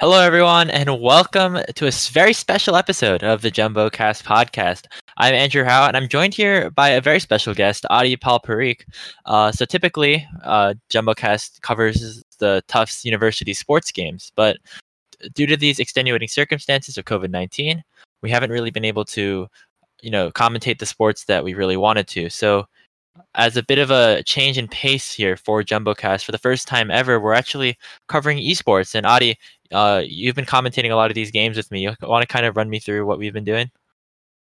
Hello, everyone, and welcome to a very special episode of the JumboCast podcast. I'm Andrew Hau, and I'm joined here by a very special guest, Adi Pall-Pareek. Uh, so, typically, uh, JumboCast covers the Tufts University sports games, but due to these extenuating circumstances of COVID 19, we haven't really been able to, you know, commentate the sports that we really wanted to. So, as a bit of a change in pace here for JumboCast, for the first time ever, we're actually covering esports. And Adi, uh, you've been commentating a lot of these games with me. You want to kind of run me through what we've been doing?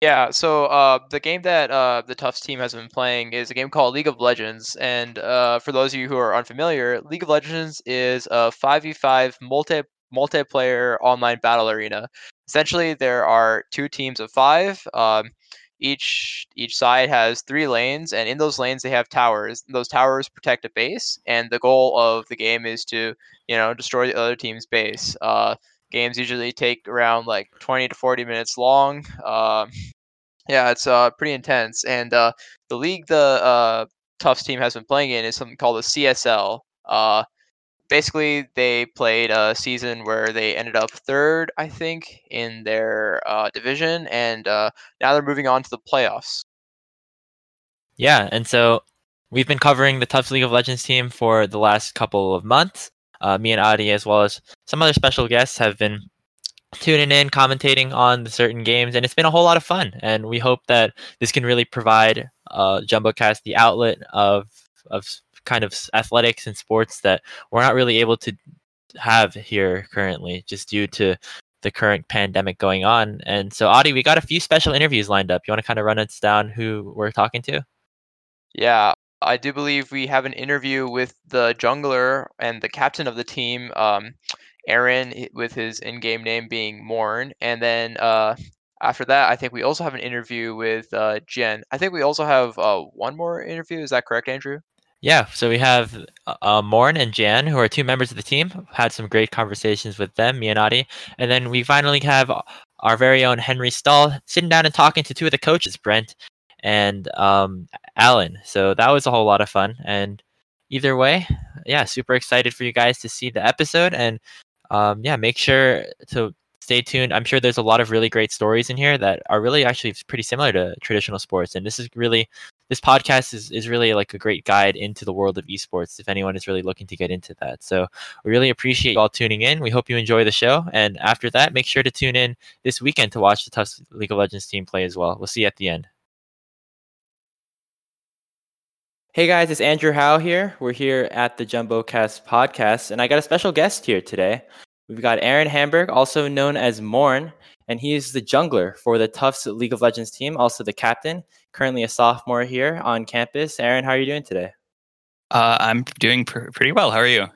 Yeah, so uh, the game that uh, the Tufts team has been playing is a game called League of Legends. And uh, for those of you who are unfamiliar, League of Legends is a 5v5 multi multiplayer online battle arena. Essentially, there are two teams of five. Um, each each side has three lanes, and in those lanes they have towers. Those towers protect a base, and the goal of the game is to you know destroy the other team's base. Uh, games usually take around like 20 to 40 minutes long. Uh, yeah, it's uh, pretty intense. And uh, the league the uh, Tufts team has been playing in is something called the CSL. Basically they played a season where they ended up third, I think, in their uh, division, and uh, now they're moving on to the playoffs. Yeah, and so we've been covering the Tufts League of Legends team for the last couple of months. Uh, me and Adi, as well as some other special guests, have been tuning in, commentating on the certain games, and it's been a whole lot of fun. And we hope that this can really provide uh, JumboCast the outlet of of kind of athletics and sports that we're not really able to have here currently, just due to the current pandemic going on. And so, Adi, we got a few special interviews lined up. You want to kind of run us down who we're talking to? Yeah, I do believe we have an interview with the jungler and the captain of the team, um, Aaron, with his in-game name being Morn, and then uh, after that, I think we also have an interview with uh, Jian. I think we also have uh, one more interview. Is that correct, Andrew? Yeah, so we have uh, uh, Morn and Jian, who are two members of the team. Had some great conversations with them, me and then we finally have our very own Henry Stahl sitting down and talking to two of the coaches, Brent and um, Alan. So that was a whole lot of fun. And either way, yeah, super excited for you guys to see the episode. And um, yeah, make sure to stay tuned. I'm sure there's a lot of really great stories in here that are really actually pretty similar to traditional sports. And this is really this podcast is, is really like a great guide into the world of esports if anyone is really looking to get into that. So we really appreciate you all tuning in. We hope you enjoy the show. And after that, make sure to tune in this weekend to watch the Tufts League of Legends team play as well. We'll see you at the end. Hey guys, it's Andrew Hau here. We're here at the JumboCast podcast, and I got a special guest here today. We've got Aaron Hamburg, also known as Morn, and he is the jungler for the Tufts League of Legends team, also the captain. Currently a sophomore here on campus. Aaron, how are you doing today? Uh, I'm doing pr- pretty well. How are you?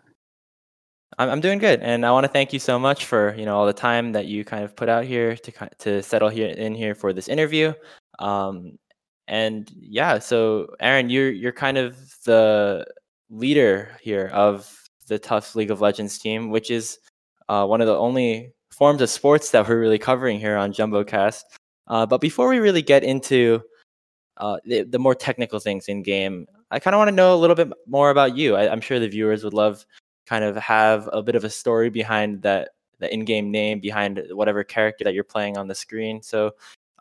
I'm, I'm doing good, and I want to thank you so much for you know all the time that you kind of put out here to to settle here in here for this interview. Um, and yeah, so Aaron, you're you're kind of the leader here of the Tufts League of Legends team, which is uh, one of the only forms of sports that we're really covering here on JumboCast. Uh, but before we really get into uh, the, the, more technical things in game, I kind of want to know a little bit more about you. I, am sure the viewers would love kind of have a bit of a story behind that the in-game name behind whatever character that you're playing on the screen. So,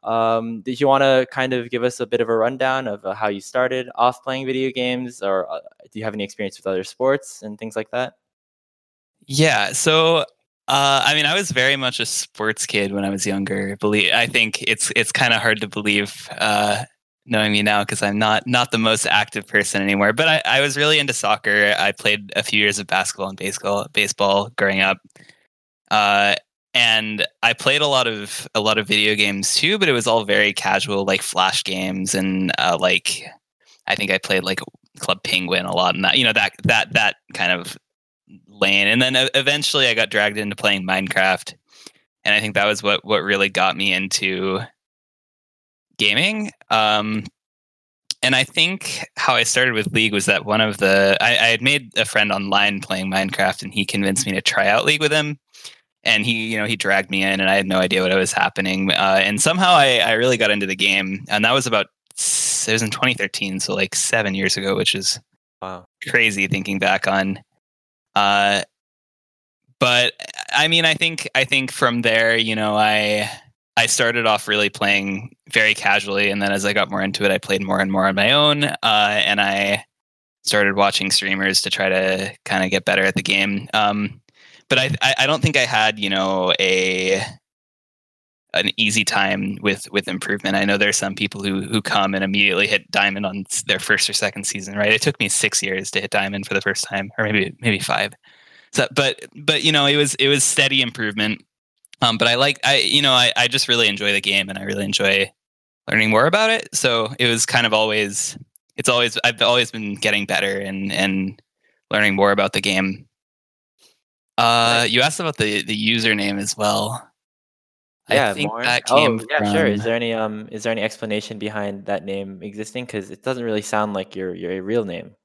um, did you want to kind of give us a bit of a rundown of uh, how you started off playing video games, or uh, do you have any experience with other sports and things like that? Yeah, so uh, I mean, I was very much a sports kid when I was younger. Believe I think it's it's kind of hard to believe uh, knowing me now because I'm not not the most active person anymore. But I, I was really into soccer. I played a few years of basketball and baseball baseball growing up, uh, and I played a lot of a lot of video games too. But it was all very casual, like flash games and uh, like I think I played like Club Penguin a lot, and that you know that that that kind of lane. And then eventually I got dragged into playing Minecraft. And I think that was what, what really got me into gaming. Um, and I think how I started with League was that one of the I, I, had made a friend online playing Minecraft, and he convinced me to try out League with him. And he, you know, he dragged me in, and I had no idea what was happening. Uh, and somehow I, I really got into the game, and that was about it was in 2013, so like seven years ago, which is wow. crazy thinking back on uh, but I mean, I think I think from there, you know, I I started off really playing very casually, and then as I got more into it, I played more and more on my own, uh, and I started watching streamers to try to kind of get better at the game. Um, but I, I don't think I had you know a an easy time with with improvement. I know there's some people who who come and immediately hit diamond on their first or second season. Right? It took me six years to hit diamond for the first time, or maybe maybe five. So, but but you know, it was it was steady improvement. Um, but I like I you know I I just really enjoy the game and I really enjoy learning more about it. So it was kind of always it's always I've always been getting better and and learning more about the game. Uh, you asked about the the username as well. Yeah, I think more. that came. Oh, yeah, from... sure. Is there any um is there any explanation behind that name existing? Because it doesn't really sound like your your real name.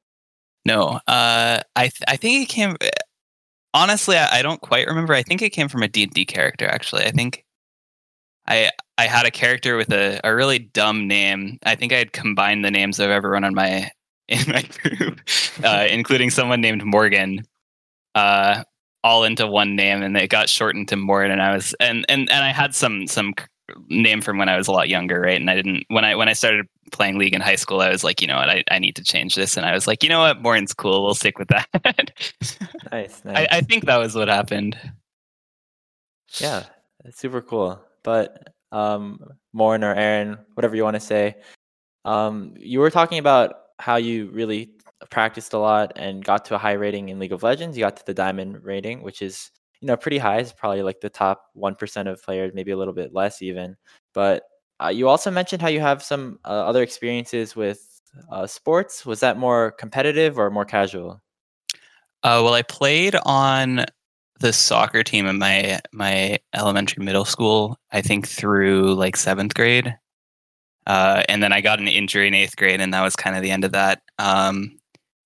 No, uh, I th- I think it came honestly, I, I don't quite remember. I think it came from a D&D character. Actually, I think I I had a character with a, a really dumb name. I think I had combined the names of everyone on my in my group, uh, including someone named Morgan, uh, all into one name, and it got shortened to Morn. And I was and and and I had some some name from when I was a lot younger, right? And I didn't when I when I started playing League in high school, I was like, you know what, I, I need to change this. And I was like, you know what, Morton's cool. We'll stick with that. nice, nice. I, I think that was what happened. Yeah, it's super cool. But um, Morn or Aaron, whatever you want to say, um, you were talking about how you really practiced a lot and got to a high rating in League of Legends. You got to the diamond rating, which is you know pretty high. It's probably like the top one percent of players, maybe a little bit less even. But uh, you also mentioned how you have some uh, other experiences with uh, sports. Was that more competitive or more casual? Uh, well, I played on the soccer team in my my elementary middle school. I think through like seventh grade, uh, and then I got an injury in eighth grade, and that was kind of the end of that. Um,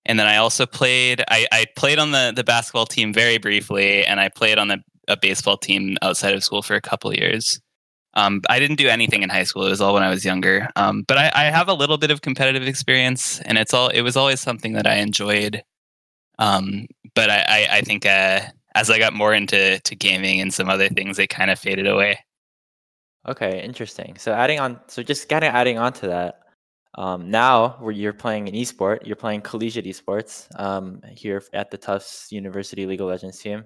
and then I also played. I, I played on the the basketball team very briefly, and I played on the a baseball team outside of school for a couple years. Um, I didn't do anything in high school. It was all when I was younger. Um, but I, I, have a little bit of competitive experience, and it's all. It was always something that I enjoyed. Um, but I, I, I think uh, as I got more into to gaming and some other things, it kind of faded away. Okay, interesting. So adding on, so just kind of adding on to that. Um, now, where you're playing an esport, you're playing collegiate esports um, here at the Tufts University League of Legends team.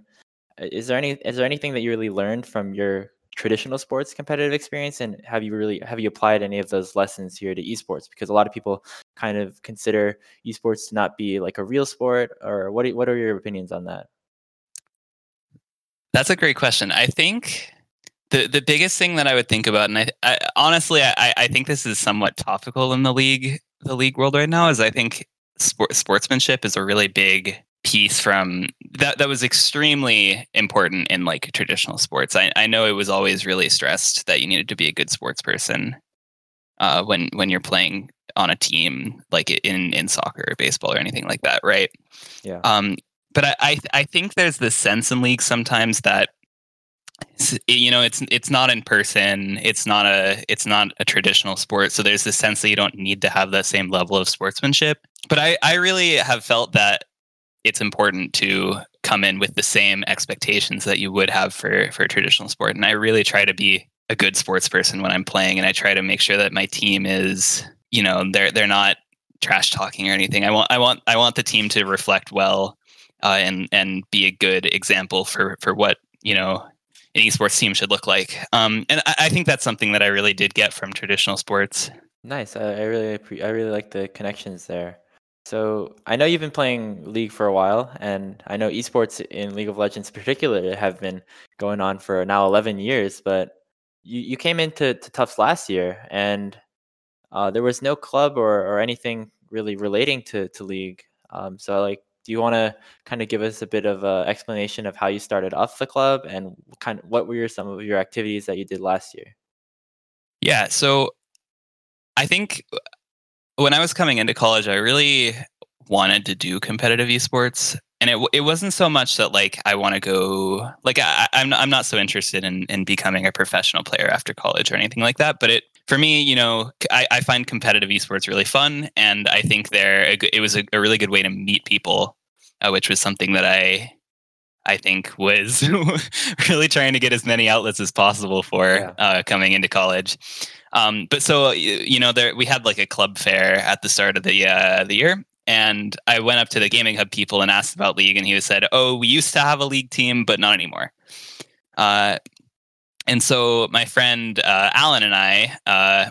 Is there any is there anything that you really learned from your traditional sports competitive experience? And have you really have you applied any of those lessons here to esports? Because a lot of people kind of consider esports to not be like a real sport or what what are your opinions on that? That's a great question. I think the the biggest thing that i would think about and i, I honestly I, I think this is somewhat topical in the league the league world right now is i think sport, sportsmanship is a really big piece from that that was extremely important in like traditional sports. I, I know it was always really stressed that you needed to be a good sports person uh, when when you're playing on a team like in in soccer or baseball or anything like that, right? Yeah. Um, but I, I I think there's this sense in league sometimes that you know it's it's not in person. It's not a it's not a traditional sport. So there's this sense that you don't need to have that same level of sportsmanship. But i i really have felt that it's important to come in with the same expectations that you would have for for a traditional sport. And i really try to be a good sports person when i'm playing and i try to make sure that my team is you know they're they're not trash talking or anything. I want i want i want the team to reflect well uh, and and be a good example for for what you know an esports team should look like um, and I, I think that's something that i really did get from traditional sports nice i, I really i really like the connections there so I know you've been playing League for a while, and I know esports in League of Legends in particular have been going on for now 11 years. But you, you came into to Tufts last year, and uh, there was no club or, or anything really relating to to League. Um, so like, do you want to kind of give us a bit of an explanation of how you started off the club and kind of what were your, some of your activities that you did last year? Yeah, so I think uh, when I was coming into college, I really wanted to do competitive esports, and it it wasn't so much that like I want to go like I, I'm I'm not so interested in in becoming a professional player after college or anything like that. But it for me, you know, I, I find competitive esports really fun, and I think there it was a, a really good way to meet people, uh, which was something that I I think was really trying to get as many outlets as possible for Yeah. uh, coming into college. Um, but so you know, there we had like a club fair at the start of the uh, the year, and I went up to the gaming hub people and asked about league, and he said, "Oh, we used to have a league team, but not anymore." Uh, and so my friend uh, Alan and I uh,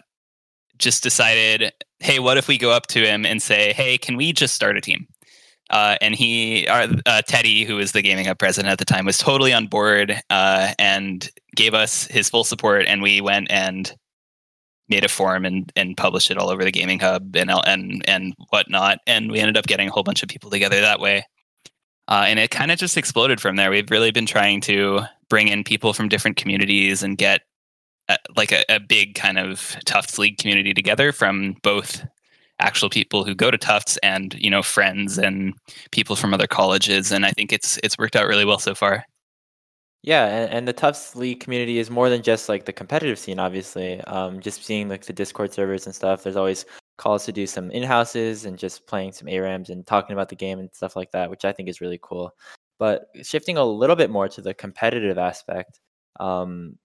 just decided, hey, what if we go up to him and say, hey, can we just start a team? Uh, and he, uh, Teddy, who was the gaming hub president at the time, was totally on board uh, and gave us his full support. And we went and made a forum and, and published it all over the gaming hub and and and whatnot. And we ended up getting a whole bunch of people together that way. Uh, and it kind of just exploded from there. We've really been trying to bring in people from different communities and get uh, like a, a big kind of Tufts League community together from both actual people who go to Tufts and you know friends and people from other colleges. And I think it's it's worked out really well so far. Yeah, and, and the Tufts League community is more than just like the competitive scene, obviously. Um, just seeing like the Discord servers and stuff. There's always calls to do some in houses and just playing some ARAMs and talking about the game and stuff like that, which I think is really cool. But shifting a little bit more to the competitive aspect, um,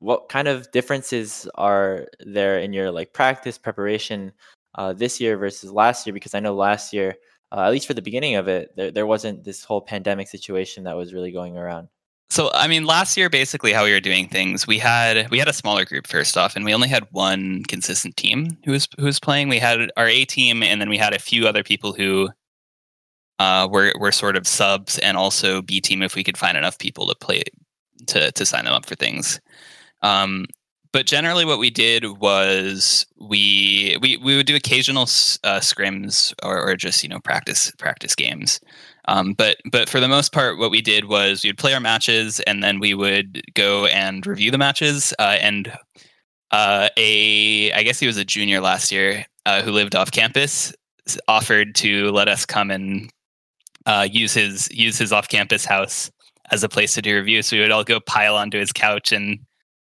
what kind of differences are there in your like practice preparation uh, this year versus last year? Because I know last year, uh, at least for the beginning of it, there, there wasn't this whole pandemic situation that was really going around. So I mean, last year basically how we were doing things, we had we had a smaller group first off, and we only had one consistent team who was who was playing. We had our A team, and then we had a few other people who uh, were were sort of subs, and also B team if we could find enough people to play to to sign them up for things. Um, but generally, what we did was we we we would do occasional uh, scrims or, or just you know practice practice games. Um, but but for the most part, what we did was we would play our matches, and then we would go and review the matches. Uh, and uh, a I guess he was a junior last year uh, who lived off campus offered to let us come and uh, use his use his off campus house as a place to do reviews. So we would all go pile onto his couch and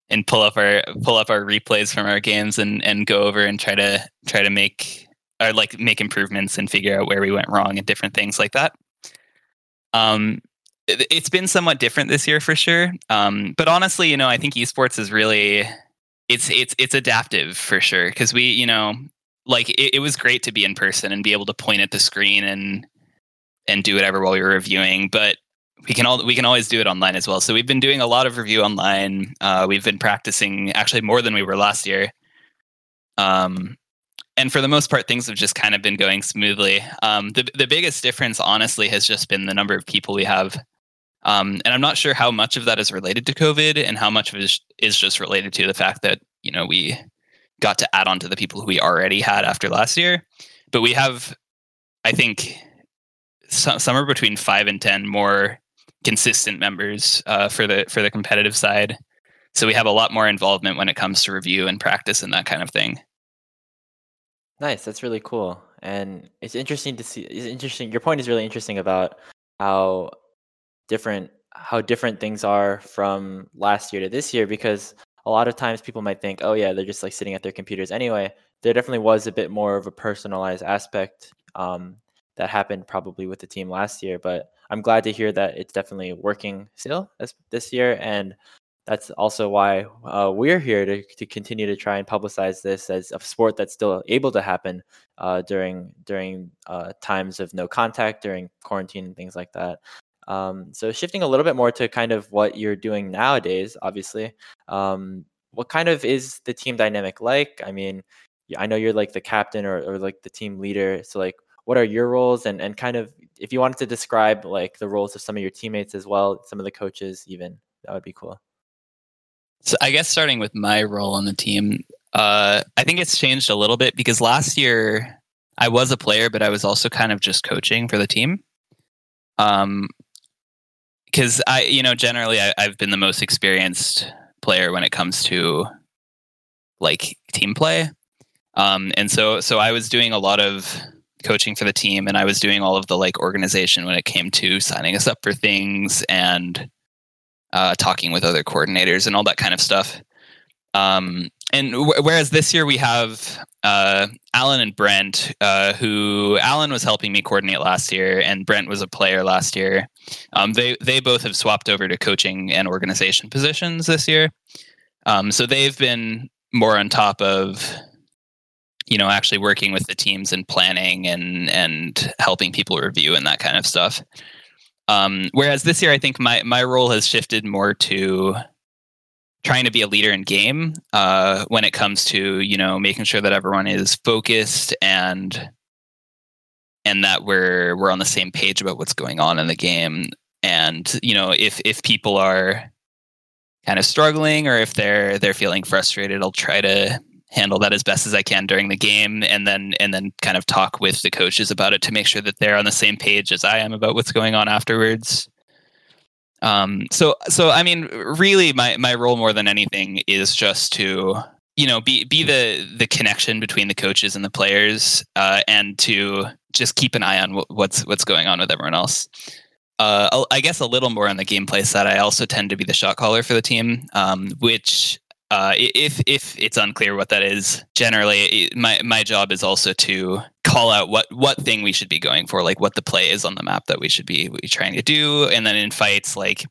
and pull up our pull up our replays from our games and and go over and try to try to make or like make improvements and figure out where we went wrong and different things like that. Um, it, it's been somewhat different this year for sure. Um, but honestly, you know, I think esports is really it's it's it's adaptive for sure because we, you know, like it, it was great to be in person and be able to point at the screen and and do whatever while we were reviewing, but we can all we can always do it online as well. So we've been doing a lot of review online. Uh, we've been practicing actually more than we were last year. Um, and for the most part, things have just kind of been going smoothly. Um, the the biggest difference, honestly, has just been the number of people we have. Um, and I'm not sure how much of that is related to COVID and how much of it is, is just related to the fact that you know we got to add on to the people who we already had after last year. But we have, I think, some, somewhere between five and ten more consistent members uh, for the for the competitive side. So we have a lot more involvement when it comes to review and practice and that kind of thing. Nice. That's really cool. And it's interesting to see it's interesting your point is really interesting about how different how different things are from last year to this year because a lot of times people might think, "Oh yeah, they're just like sitting at their computers anyway." There definitely was a bit more of a personalized aspect um, that happened probably with the team last year, but I'm glad to hear that it's definitely working still this, this year and that's also why uh, we're here to, to continue to try and publicize this as a sport that's still able to happen uh, during during uh, times of no contact during quarantine and things like that. Um, so shifting a little bit more to kind of what you're doing nowadays, obviously, um, what kind of is the team dynamic like? I mean, I know you're like the captain or, or like the team leader. So like, what are your roles and and kind of if you wanted to describe like the roles of some of your teammates as well, some of the coaches even, that would be cool. So I guess starting with my role on the team, uh, I think it's changed a little bit because last year I was a player, but I was also kind of just coaching for the team. Um, because I, you know, generally I, I've been the most experienced player when it comes to like team play. Um, and so, so I was doing a lot of coaching for the team, and I was doing all of the like organization when it came to signing us up for things and uh, talking with other coordinators and all that kind of stuff. Um, and w- whereas this year we have uh, Alan and Brent, uh, who Alan was helping me coordinate last year, and Brent was a player last year. Um, they they both have swapped over to coaching and organization positions this year. Um, so they've been more on top of, you know, actually working with the teams and planning and and helping people review and that kind of stuff. Um, whereas this year, I think my my role has shifted more to trying to be a leader in game uh, when it comes to you know making sure that everyone is focused and and that we're we're on the same page about what's going on in the game and you know if if people are kind of struggling or if they're they're feeling frustrated i'll try to handle that as best as i can during the game and then and then kind of talk with the coaches about it to make sure that they're on the same page as i am about what's going on afterwards um, so so I mean, really, my my role more than anything is just to you know be be the the connection between the coaches and the players, uh, and to just keep an eye on w- what's what's going on with everyone else. Uh, I guess a little more on the gameplay side. I also tend to be the shot caller for the team, um, which uh, if if it's unclear what that is, generally my my job is also to call out what what thing we should be going for, like what the play is on the map that we should be trying to do, and then in fights, like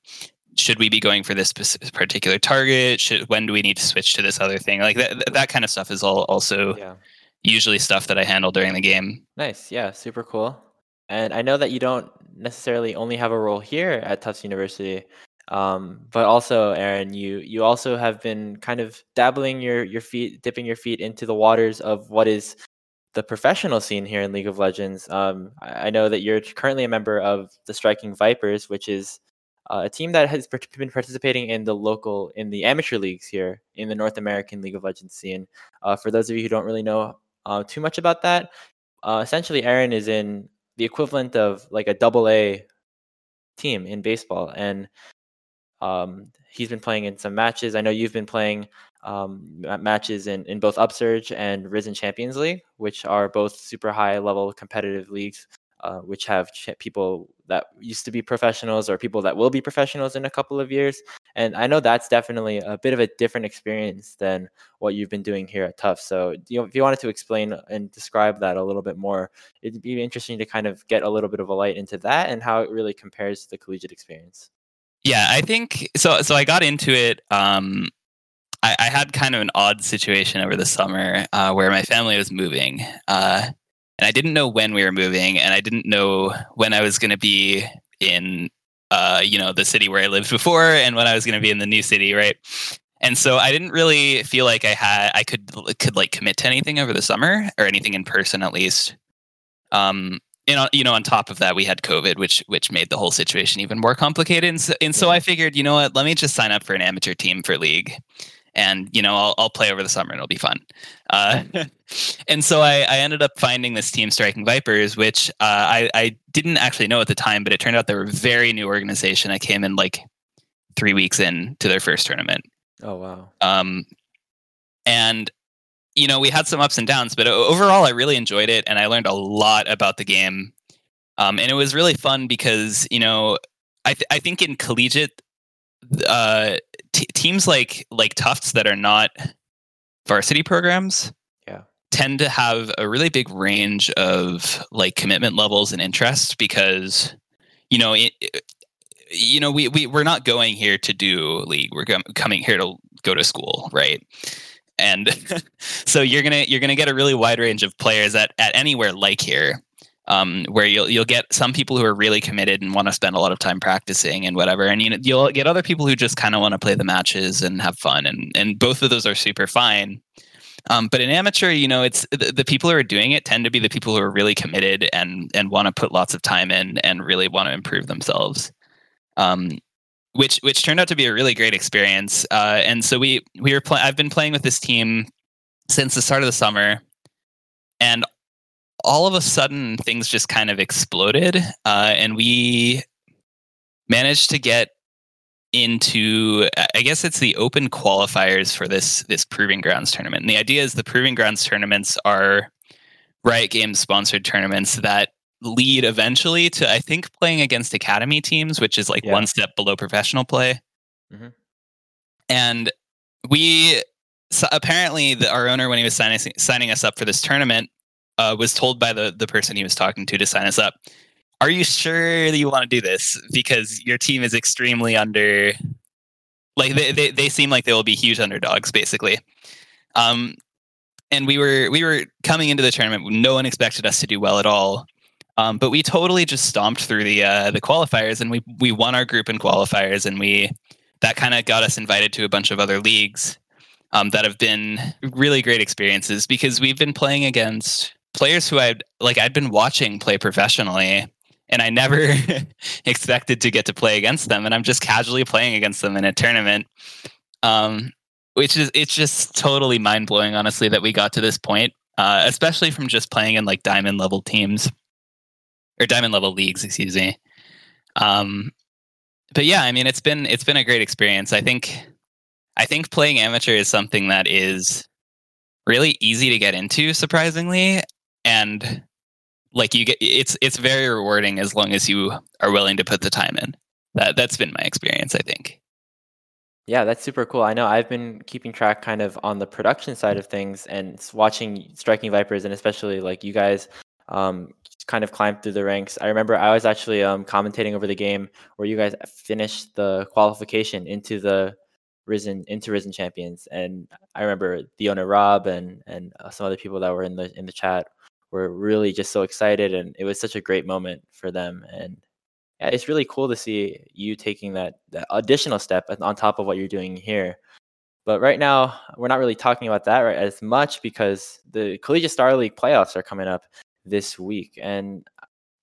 should we be going for this particular target? Should when do we need to switch to this other thing? Like that that kind of stuff is all also yeah. usually stuff that I handle during the game. Nice, yeah, super cool. And I know that you don't necessarily only have a role here at Tufts University. Um, but also, Aaron, you you also have been kind of dabbling your your feet, dipping your feet into the waters of what is the professional scene here in League of Legends. Um, I, know that you're currently a member of the Striking Vipers, which is uh, a team that has been participating in the local in the amateur leagues here in the North American League of Legends scene. Uh, for those of you who don't really know uh, too much about that, uh, essentially Aaron is in the equivalent of like a double A team in baseball, and um, he's been playing in some matches. I know you've been playing um, matches in, in both Upsurge and Risen Champions League, which are both super high level competitive leagues, uh, which have ch- people that used to be professionals or people that will be professionals in a couple of years. And I know that's definitely a bit of a different experience than what you've been doing here at Tufts. So you know, if you wanted to explain and describe that a little bit more, it'd be interesting to kind of get a little bit of a light into that and how it really compares to the collegiate experience. Yeah, I think so. So I got into it. Um, I, I had kind of an odd situation over the summer uh, where my family was moving, uh, and I didn't know when we were moving, and I didn't know when I was going to be in, uh, you know, the city where I lived before, and when I was going to be in the new city, right? And so I didn't really feel like I had I could could like commit to anything over the summer or anything in person at least. Um, and you know, on top of that, we had COVID, which which made the whole situation even more complicated. And so, and so I figured, you know what? Let me just sign up for an amateur team for league, and you know, I'll I'll play over the summer and it'll be fun. Uh, and so I, I ended up finding this team, Striking Vipers, which uh, I I didn't actually know at the time, but it turned out they were a very new organization. I came in like three weeks in to their first tournament. Oh wow. Um, and you know, we had some ups and downs, but overall, I really enjoyed it, and I learned a lot about the game. Um, and it was really fun because you know, I th- I think in collegiate, uh, t- teams like like Tufts that are not varsity programs, yeah, tend to have a really big range of like commitment levels and interest because you know it, you know we, we we're not going here to do league. We're coming here to go to school right and so you're gonna you're gonna get a really wide range of players at, at anywhere like here um, where you'll you'll get some people who are really committed and want to spend a lot of time practicing and whatever, and you know, you'll get other people who just kind of want to play the matches and have fun, and and both of those are super fine. Um, but in amateur, you know, it's the, the, people who are doing it tend to be the people who are really committed and and want to put lots of time in and really want to improve themselves. Um, which which turned out to be a really great experience. Uh, and so we we were I've been playing with this team since the start of the summer, and all of a sudden things just kind of exploded, uh, and we managed to get into I guess it's the open qualifiers for this this Proving Grounds tournament. And the idea is the Proving Grounds tournaments are Riot Games sponsored tournaments that lead eventually to I think playing against academy teams, which is like yeah. one step below professional play. Mm-hmm. And we so apparently, the, our owner, when he was signing signing us up for this tournament, uh, was told by the the person he was talking to to sign us up. Are you sure that you want to do this? Because your team is extremely under. Like they, they, they seem like they will be huge underdogs, basically. Um, and we were we were coming into the tournament. No one expected us to do well at all. Um, but we totally just stomped through the uh, the qualifiers, and we we won our group in qualifiers, and we that kind of got us invited to a bunch of other leagues um, that have been really great experiences because we've been playing against players who I'd like I'd been watching play professionally, and I never expected to get to play against them, and I'm just casually playing against them in a tournament. Um, which is it's just totally mind blowing, honestly, that we got to this point, uh, especially from just playing in like diamond level teams or diamond level leagues, excuse me. Um, but yeah, I mean, it's been it's been a great experience. I think I think playing amateur is something that is really easy to get into, surprisingly, and like you get it's it's very rewarding as long as you are willing to put the time in. That that's been my experience, I think. Yeah, that's super cool. I know I've been keeping track kind of on the production side of things and watching Striking Vipers and especially like you guys um, kind of climbed through the ranks. I remember I was actually um, commentating over the game where you guys finished the qualification into the risen into risen champions, and I remember the owner Rob and and uh, some other people that were in the in the chat were really just so excited, and it was such a great moment for them. And yeah, it's really cool to see you taking that, that additional step on top of what you're doing here. But right now, we're not really talking about that right as much because the Collegiate Star League playoffs are coming up, this week. And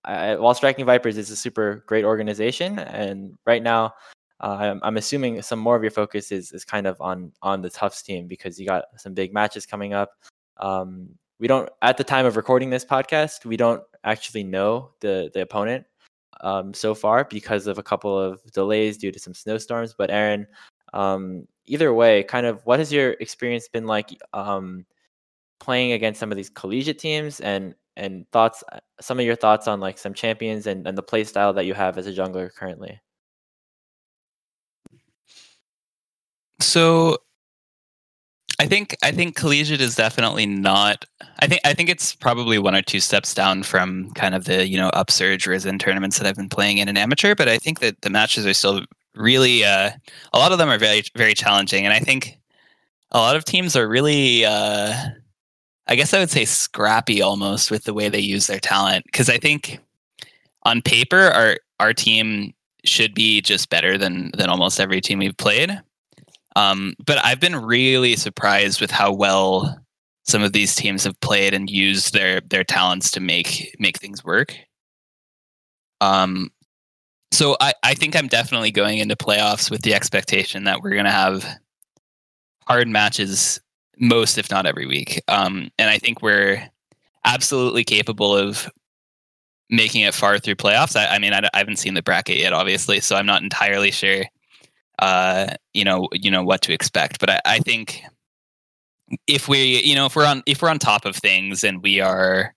I, while Striking Vipers is a super great organization, and right now, uh, I'm, I'm, assuming some more of your focus is, is kind of on on the Tufts team because you got some big matches coming up. Um, we don't at the time of recording this podcast, we don't actually know the the opponent um, so far because of a couple of delays due to some snowstorms. But Aaron, um, either way, kind of what has your experience been like um, playing against some of these collegiate teams and and thoughts uh, some of your thoughts on like some champions and, and the play style that you have as a jungler currently? So i think i think collegiate is definitely not i think i think it's probably one or two steps down from kind of the you know upsurge risen tournaments that i've been playing in an amateur but i think that the matches are still really uh a lot of them are very very challenging and i think a lot of teams are really uh I guess I would say scrappy almost with the way they use their talent because I think on paper our our team should be just better than than almost every team we've played. Um, but I've been really surprised with how well some of these teams have played and used their their talents to make make things work. Um, so I, I think I'm definitely going into playoffs with the expectation that we're going to have hard matches most, if not every week. Um, and I think we're absolutely capable of making it far through playoffs. I, I mean, I, I, haven't seen the bracket yet, obviously, so I'm not entirely sure. Uh, you know, you know what to expect, but I, I think if we, you know, if we're on if we're on top of things and we are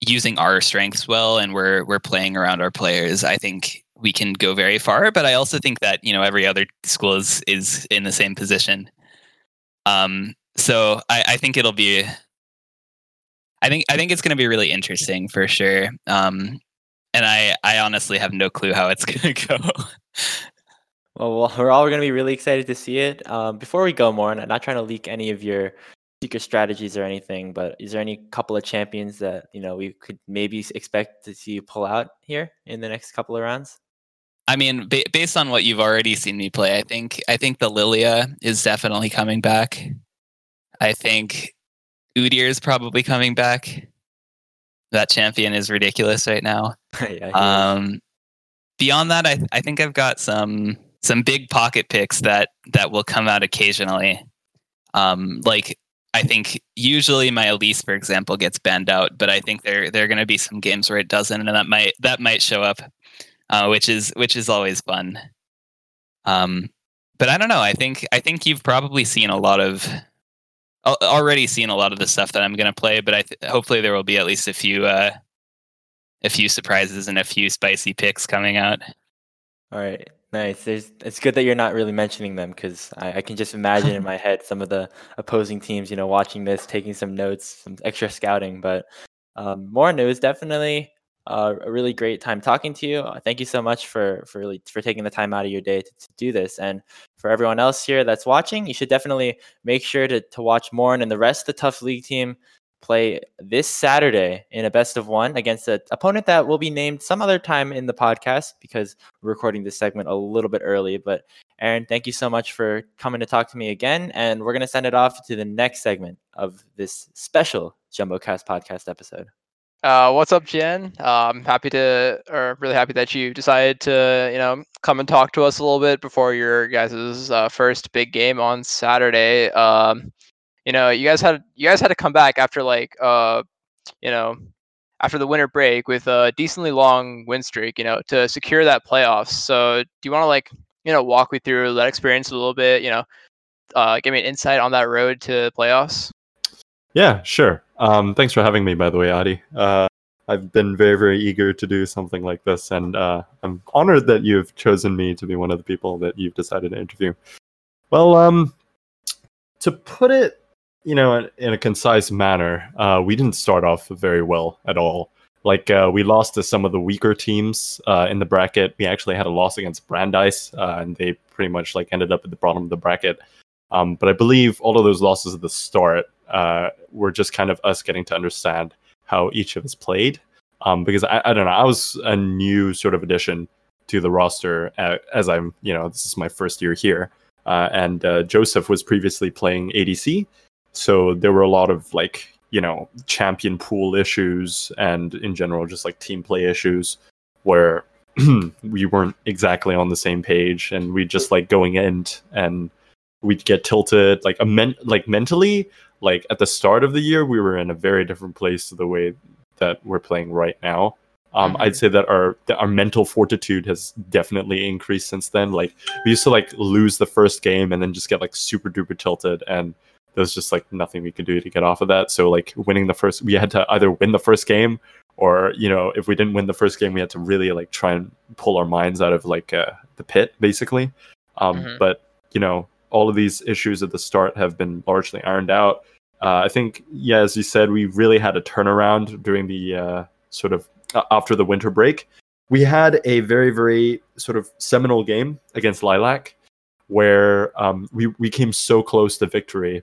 using our strengths well and we're we're playing around our players, I think we can go very far. But I also think that you know every other school is is in the same position. Um, so I, I think it'll be I think I think it's going to be really interesting for sure. Um, and I I honestly have no clue how it's going to go. well, we're all going to be really excited to see it. Um, before we go more, I'm not trying to leak any of your secret strategies or anything, but is there any couple of champions that you know we could maybe expect to see you pull out here in the next couple of rounds? I mean, ba- based on what you've already seen me play, I think I think the Lilia is definitely coming back. I think Udyr is probably coming back. That champion is ridiculous right now. yeah, um, beyond that, I I think I've got some some big pocket picks that that will come out occasionally. Um, like I think usually my Elise, for example, gets banned out, but I think there there are going to be some games where it doesn't, and that might that might show up uh, which is which is always fun. Um, but I don't know. I think I think you've probably seen a lot of already seen a lot of the stuff that I'm going to play. But I th- hopefully there will be at least a few uh, a few surprises and a few spicy picks coming out. All right, Nice. There's, it's good that you're not really mentioning them because I, I can just imagine in my head some of the opposing teams, you know, watching this, taking some notes, some extra scouting. But um, more news, definitely uh, a really great time talking to you. Uh, thank you so much for for really for taking the time out of your day to, to, do this. And for everyone else here that's watching, you should definitely make sure to to watch Morn and the rest of the Tufts League team play this Saturday in a best of one against an opponent that will be named some other time in the podcast because we're recording this segment a little bit early. But Aaron, thank you so much for coming to talk to me again. And we're going to send it off to the next segment of this special JumboCast podcast episode. Uh, what's up, Jian? I'm happy to, or really happy that you decided to, you know, come and talk to us a little bit before your guys' uh, first big game on Saturday. Um, you know, you guys had you guys had to come back after like uh, you know, after the winter break with a decently long win streak, you know, to secure that playoffs. So, do you want to like, you know, walk me through that experience a little bit? You know, uh, give me an insight on that road to playoffs. Yeah, sure. Um, thanks for having me, by the way, Adi. Uh, I've been very, very eager to do something like this, and uh, I'm honored that you've chosen me to be one of the people that you've decided to interview. Well, um, to put it you know, in, in a concise manner, uh, we didn't start off very well at all. Like uh, we lost to some of the weaker teams uh, in the bracket. We actually had a loss against Brandeis, uh, and they pretty much like ended up at the bottom of the bracket. Um, but I believe all of those losses at the start uh, were just kind of us getting to understand how each of us played. Um, because I, I don't know, I was a new sort of addition to the roster uh, as I'm, you know, this is my first year here. Uh, and uh, Joseph was previously playing ADC, so there were a lot of like, you know, champion pool issues and in general just like team play issues where we weren't exactly on the same page and we just like going in and we'd get tilted like a men- like mentally like at the start of the year we were in a very different place to the way that we're playing right now um, mm-hmm. I'd say that our our mental fortitude has definitely increased since then. Like we used to like lose the first game and then just get like super duper tilted, and there's just like nothing we could do to get off of that. So like winning the first, we had to either win the first game, or you know, if we didn't win the first game, we had to really like try and pull our minds out of like uh, the pit, basically. Um, mm-hmm. But you know, all of these issues at the start have been largely ironed out. Uh, I think, yeah, as you said, we really had a turnaround during the uh, sort of uh, after the winter break. We had a very, very sort of seminal game against Lilac where um, we, we came so close to victory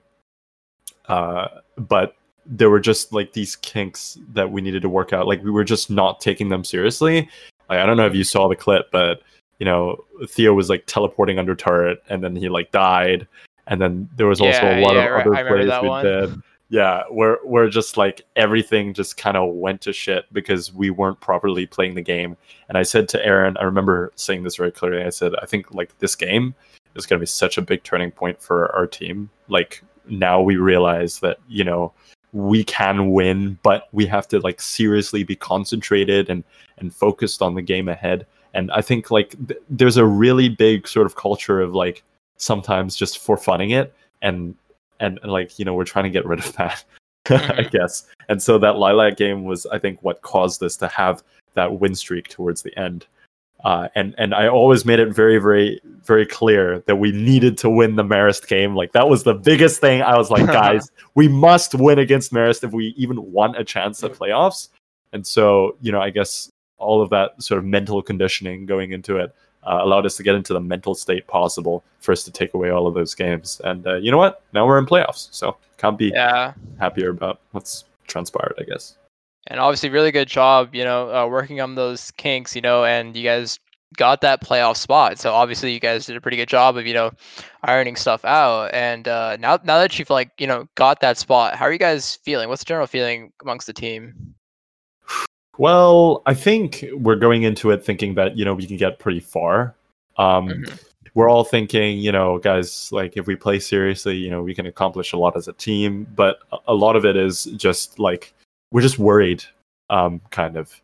uh, but there were just like these kinks that we needed to work out. Like we were just not taking them seriously. Like I don't know if you saw the clip, but you know, Theo was like teleporting under turret and then he like died. And then there was also yeah, a lot yeah, of other plays we one. did. Yeah, where where just like everything just kind of went to shit because we weren't properly playing the game. And I said to Aaron, I remember saying this very clearly. I said, I think like this game is going to be such a big turning point for our team. Like now we realize that you know we can win but we have to like seriously be concentrated and and focused on the game ahead and i think like th- there's a really big sort of culture of like sometimes just for funning it and and, and like you know we're trying to get rid of that i mm-hmm. guess and so that lilac game was i think what caused us to have that win streak towards the end uh, and and I always made it very very very clear that we needed to win the Marist game. Like that was the biggest thing. I was like, guys, we must win against Marist if we even want a chance at playoffs. And so you know, I guess all of that sort of mental conditioning going into it uh, allowed us to get into the mental state possible for us to take away all of those games. And uh, you know what? Now we're in playoffs, so can't be yeah. happier about what's transpired. I guess and obviously really good job you know uh, working on those kinks you know and you guys got that playoff spot so obviously you guys did a pretty good job of you know ironing stuff out and uh, now now that you've like you know got that spot how are you guys feeling what's the general feeling amongst the team well i think we're going into it thinking that you know we can get pretty far um, mm-hmm. we're all thinking you know guys like if we play seriously you know we can accomplish a lot as a team but a lot of it is just like we're just worried, um, kind of.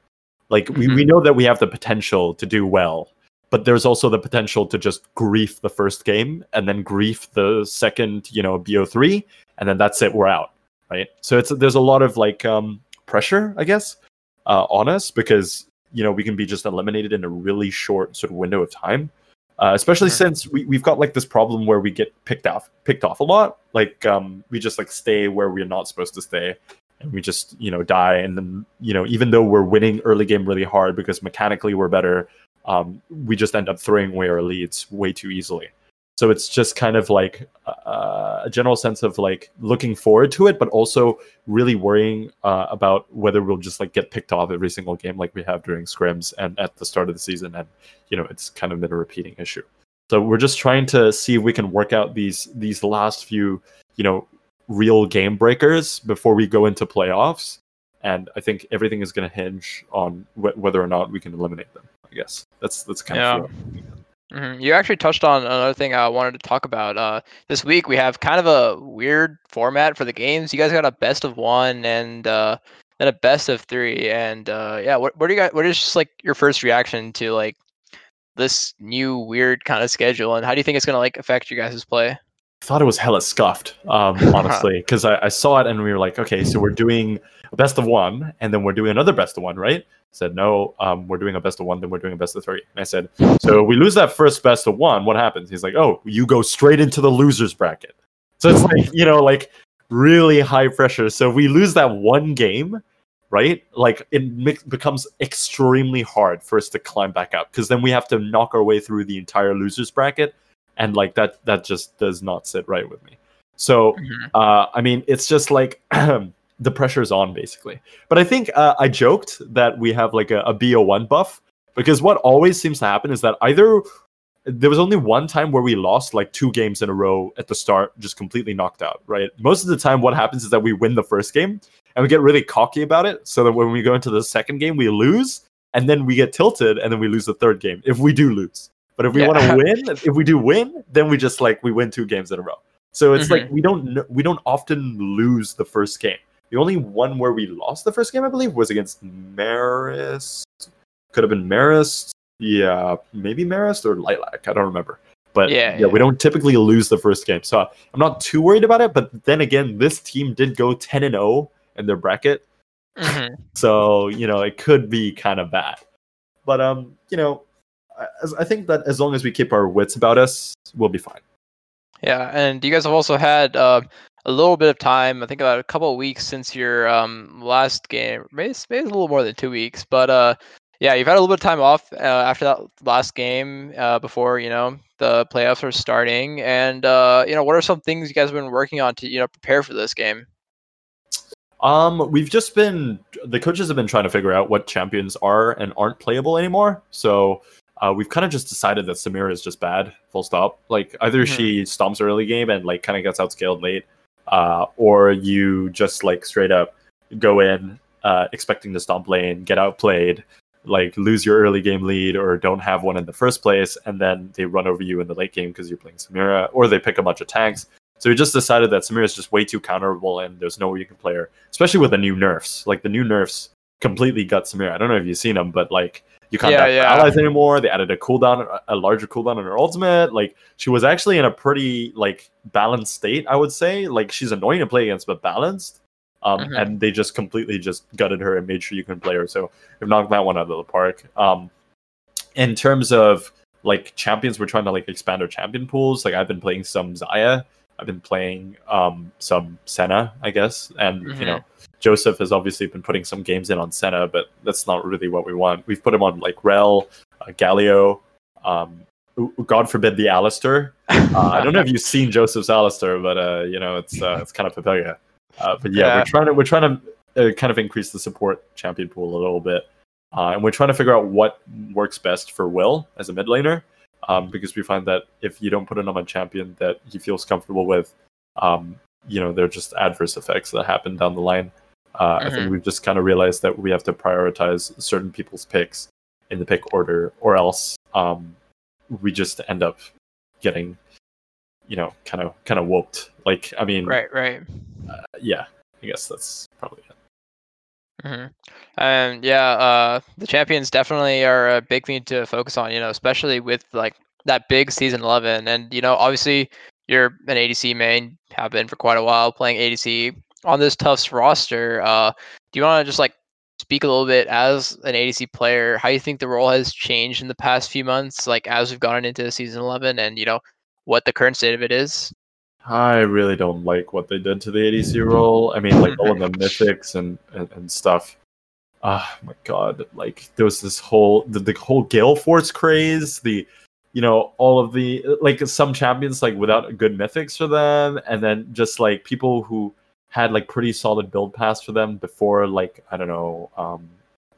Like mm-hmm. we, we mm-hmm. know that we have the potential to do well, but there's also the potential to just grief the first game and then grief the second, you know, BO3, and then that's it, we're out. Right. So it's there's a lot of like um pressure, I guess, uh, on us because you know we can be just eliminated in a really short sort of window of time. Uh, especially Mhm. since we, we've got like this problem where we get picked off picked off a lot. Like um, we just like stay where we're not supposed to stay, and we just you know die. And then you know even though we're winning early game really hard because mechanically we're better, um, we just end up throwing away our leads way too easily. So it's just kind of like uh, a general sense of like looking forward to it, but also really worrying uh, about whether we'll just like get picked off every single game like we have during scrims and at the start of the season. And you know, it's kind of been a repeating issue. So we're just trying to see if we can work out these these last few, you know, real game breakers before we go into playoffs. And I think everything is going to hinge on wh- whether or not we can eliminate them. I guess that's that's kind Yeah. of Mhm. You actually touched on another thing I wanted to talk about. Uh, this week we have kind of a weird format for the games. You guys got a best of one and uh, then a best of three. And uh, yeah, what what do you guys? What is just like your first reaction to like this new weird kind of schedule, and how do you think it's gonna like affect you guys' play? Thought it was hella scuffed, um, honestly, because I, I saw it and we were like, okay, so we're doing a best of one, and then we're doing another best of one, right? I said no, um, we're doing a best of one, then we're doing a best of three. And I said, so we lose that first best of one, what happens? He's like, oh, you go straight into the losers bracket. So it's like you know, like really high pressure. So if we lose that one game, right? Like it mix- becomes extremely hard for us to climb back up because then we have to knock our way through the entire losers bracket and like that that just does not sit right with me. So Mhm. uh i mean it's just like the pressure's on basically. But i think uh, i joked that we have like a, a bo1 buff because what always seems to happen is that either there was only one time where we lost like two games in a row at the start just completely knocked out right? Most of the time what happens is that we win the first game and we get really cocky about it so that when we go into the second game we lose and then we get tilted and then we lose the third game if we do lose but if we Yeah. want to win if we do win then we just like we win two games in a row. So it's like we don't we don't often lose the first game. The only one where we lost the first game i believe was against marist could have been marist yeah maybe marist or lilac. I don't remember. But Yeah, yeah, yeah. we don't typically lose the first game. So i'm not too worried about it but then again this team did go 10 and 0 in their bracket. Mhm. so you know it could be kind of bad. But um you know I, I think that as long as we keep our wits about us we'll be fine Yeah, and you guys have also had uh, a little bit of time. I think about a couple of weeks since your um, last game. Maybe it's, maybe it's a little more than two weeks, but uh, yeah, you've had a little bit of time off uh, after that last game uh, before you know the playoffs are starting. And uh, you know, what are some things you guys have been working on to you know prepare for this game? Um, we've just been the coaches have been trying to figure out what champions are and aren't playable anymore. So uh, we've kind of just decided that Samira is just bad, full stop. Like either Mhm. she stomps early game and like kind of gets outscaled late, uh, or you just like straight up go in uh, expecting to stomp lane, get outplayed, like lose your early game lead, or don't have one in the first place, and then they run over you in the late game because you're playing Samira, or they pick a bunch of tanks. So we just decided that Samira is just way too counterable, and there's no way you can play her, especially with the new nerfs. Like the new nerfs completely gut Samira. I don't know if you've seen them, but like you can't Yeah, yeah. allies anymore. They added a cooldown, a larger cooldown on her ultimate. Like she was actually in a pretty like balanced state, I would say. Like she's annoying to play against, but balanced. Um, Mhm. and they just completely just gutted her and made sure you can play her. So we've knocked that one out of the park. Um, in terms of like champions, we're trying to like expand our champion pools. Like I've been playing some Xayah. I've been playing um some Senna, I guess, and Mhm. you know Joseph has obviously been putting some games in on Senna, but that's not really what we want. We've put him on like Rell, uh, Galio, um, God forbid the Alistar. Uh, I don't know if you've seen Joseph's Alistar, but uh, you know it's uh, it's kind of familiar. Uh, but yeah, Yeah. we're trying to we're trying to uh, kind of increase the support champion pool a little bit, uh, and we're trying to figure out what works best for Will as a mid laner, um, because we find that if you don't put him on a champion that he feels comfortable with, um, you know, there are just adverse effects that happen down the line. Uh, I think we've just kind of realized that we have to prioritize certain people's picks in the pick order, or else um, we just end up getting, you know, kind of kind of whooped. Like, I mean, Right, right. uh, yeah, I guess that's probably it. hmm And yeah, uh, the champions definitely are a big thing to focus on. You know, especially with like that big season eleven, and you know, obviously you're an ADC main, have been for quite a while playing ADC on this Tufts roster. Uh, do you want to just like speak a little bit as an ADC player, how you think the role has changed in the past few months, like as we've gotten into season 11 and, you know, what the current state of it is? I really don't like what they did to the ADC role. I mean, like all of the mythics and, and, and stuff. Oh my god! Like there was this whole the, the whole Gale Force craze. The you know all of the like some champions like without good mythics for them, and then just like people who had like pretty solid build paths for them before like I don't know, um,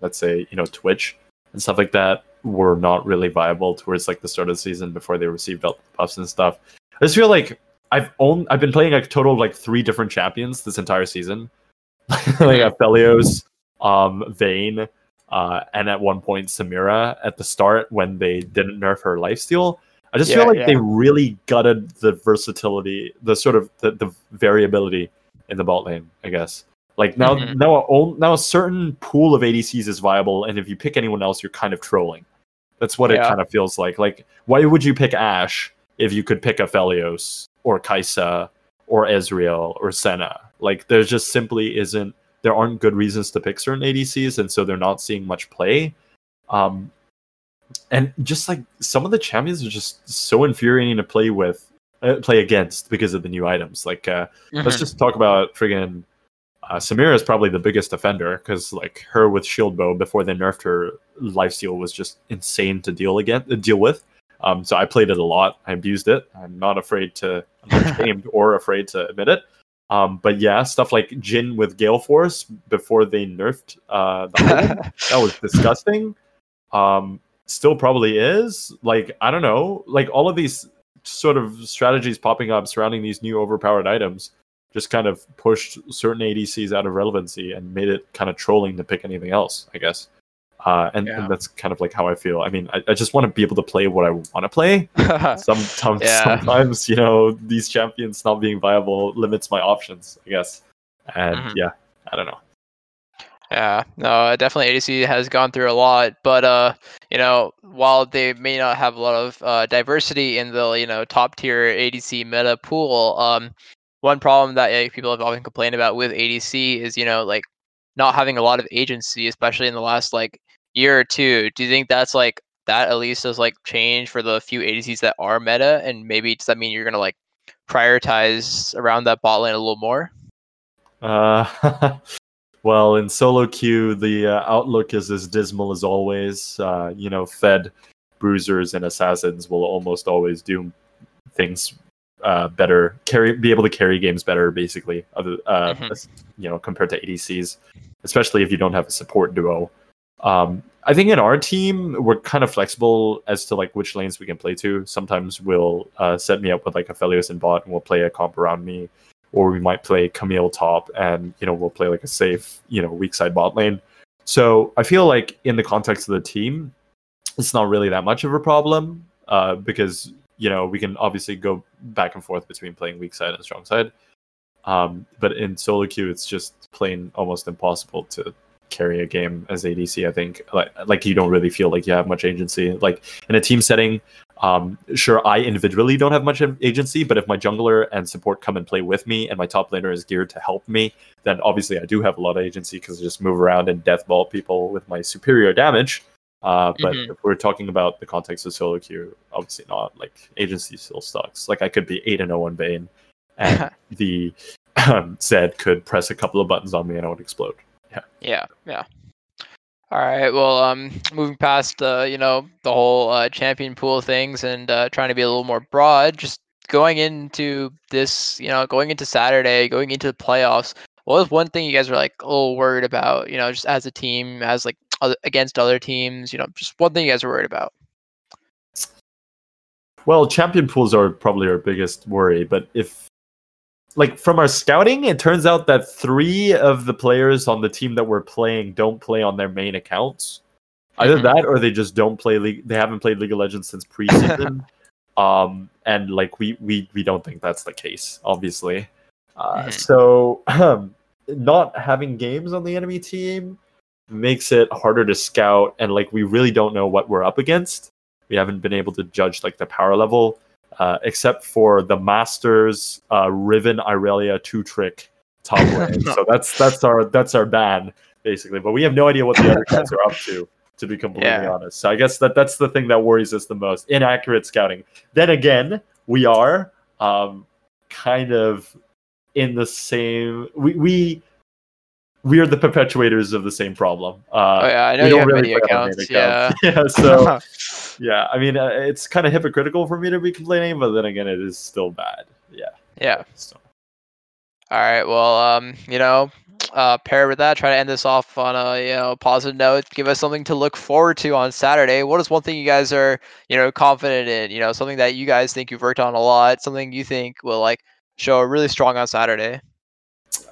let's say you know Twitch and stuff like that were not really viable towards like the start of the season before they received all the buffs and stuff. I just feel like I've owned I've been playing a total of like three different champions this entire season. like Aphelios, um, Vayne, uh, and at one point Samira at the start when they didn't nerf her lifesteal. I just Yeah, feel like yeah. they really gutted the versatility, the sort of the, the variability in the bot lane. I guess like now Mhm. now a, now a certain pool of ADCs is viable, and if you pick anyone else, you're kind of trolling. That's what it kind of feels like. Like why would you pick Ashe if you could pick Aphelios or Kai'Sa or Ezreal or Senna? Like there just simply isn't there aren't good reasons to pick certain ADCs, and so they're not seeing much play. Um, and just like some of the champions are just so infuriating to play with, uh, play against because of the new items. Like, uh, let's Mhm. just talk about friggin' uh, Samira is probably the biggest offender because like her with shield bow before they nerfed her lifesteal was just insane to deal again uh, deal with. Um, so I played it a lot. I abused it. I'm not afraid to, I'm not ashamed or afraid to admit it. Um, but yeah, stuff like Jhin with Gale Force before they nerfed uh, the item, that was disgusting. Um, still probably is. Like I don't know. Like all of these sort of strategies popping up surrounding these new overpowered items just kind of pushed certain ADCs out of relevancy and made it kind of trolling to pick anything else. I guess. Uh, and, Yeah. and that's kind of like how I feel. I mean, I, I just want to be able to play what I want to play. Sometimes, Yeah. sometimes, you know, these champions not being viable limits my options. I guess. And Mhm. yeah, I don't know. Yeah, no, definitely ADC has gone through a lot, but uh, you know, while they may not have a lot of uh, diversity in the you know top tier ADC meta pool, um, one problem that uh, people have often complained about with ADC is you know like not having a lot of agency, especially in the last like year or two. Do you think that's like that at least has like changed for the few ADCs that are meta, and maybe does that mean you're gonna like prioritize around that bot lane a little more? Uh, well, in solo queue, the uh, outlook is as dismal as always. Uh, you know, Fed, Bruisers, and Assassins will almost always do things uh, better, carry, be able to carry games better, basically. Other, uh, Mhm. you know, compared to ADCs, especially if you don't have a support duo. Um, I think in our team, we're kind of flexible as to like which lanes we can play to. Sometimes we'll uh, set me up with like a Aphelios and bot, and we'll play a comp around me or we might play Camille top and you know we'll play like a safe you know weak side bot lane. So I feel like in the context of the team, it's not really that much of a problem uh, because you know we can obviously go back and forth between playing weak side and strong side. Um, but in solo queue, it's just plain almost impossible to carry a game as ADC. I think like like you don't really feel like you have much agency. Like in a team setting, um, sure, I individually don't have much agency, but if my jungler and support come and play with me, and my top laner is geared to help me, then obviously I do have a lot of agency because I just move around and death ball people with my superior damage. Uh, but Mhm. if we're talking about the context of solo queue, obviously not. Like agency still sucks. Like I could be eight and zero on Vayne, and the um, Zed could press a couple of buttons on me and I would explode. Yeah. Yeah, yeah. All right. Well, um, moving past uh, you know, the whole uh, champion pool things and uh, trying to be a little more broad, just going into this, you know, going into Saturday, going into the playoffs. What was one thing you guys were like a little worried about? You know, just as a team, as like other, against other teams. You know, just one thing you guys were worried about. Well, champion pools are probably our biggest worry, but if like from our scouting, it turns out that three of the players on the team that we're playing don't play on their main accounts. Either Mhm. that or they just don't play league they haven't played League of Legends since preseason. um and like we we we don't think that's the case, obviously. Uh, Mhm. so um, not having games on the enemy team makes it harder to scout and like we really don't know what we're up against we haven't been able to judge like the power level uh, except for the masters uh, riven irelia two trick top lane so that's that's our that's our ban basically. But we have no idea what the other guys are up to. To be completely Yeah. honest, so I guess that that's the thing that worries us the most: inaccurate scouting. Then again, we are um, kind of in the same. We we we are the perpetuators of the same problem. Uh, Oh yeah, I know you don't have really many accounts. accounts. Yeah. yeah. So yeah, I mean, uh, it's kind of hypocritical for me to be complaining, but then again, it is still bad. Yeah. yeah. So. All right. Well, um, you know, uh, paired with that, try to end this off on a you know positive note. Give us something to look forward to on Saturday. What is one thing you guys are you know confident in? You know, something that you guys think you've worked on a lot. Something you think will like show really strong on Saturday.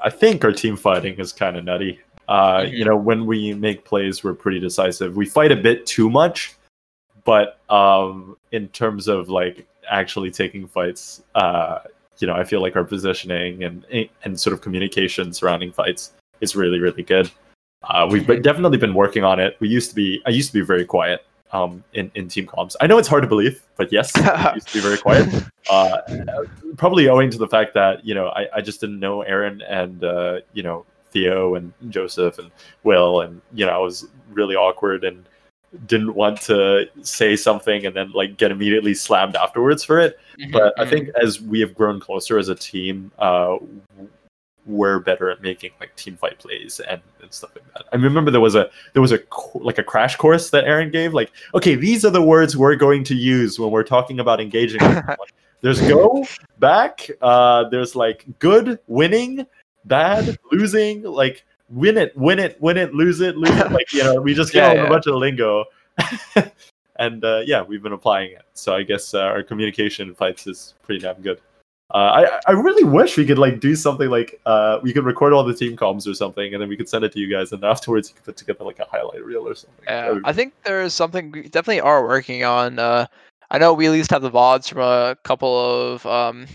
I think our team fighting is kind of nutty. Uh, Mhm. You know, when we make plays, we're pretty decisive. We fight a bit too much, but um, in terms of like actually taking fights, uh, you know, I feel like our positioning and and sort of communication surrounding fights is really really good. Uh, we've been, definitely been working on it. We used to be, I used to be very quiet um, in in team comms. I know it's hard to believe, but yes, I used to be very quiet. Uh, probably owing to the fact that you know I, I just didn't know Aaron and uh, you know Theo and Joseph and Will and you know I was really awkward and didn't want to say something and then like get immediately slammed afterwards for it. But I Mhm. think as we have grown closer as a team, uh, we're better at making like team fight plays and, and stuff like that. I remember there was a there was a like a crash course that Aaron gave. Like, okay, these are the words we're going to use when we're talking about engaging. There's go, back. Uh, there's like good, winning, bad, losing. Like win it, win it, win it, lose it, lose it. Like you know, we just get Yeah, yeah. a bunch of lingo. and uh, yeah, we've been applying it. So I guess uh, our communication in fights is pretty damn good. Uh, I I really wish we could like do something like uh, we could record all the team comms or something, and then we could send it to you guys, and afterwards you could put together like a highlight reel or something. Yeah, would I think there's something we definitely are working on. Uh, I know we at least have the vods from a couple of um,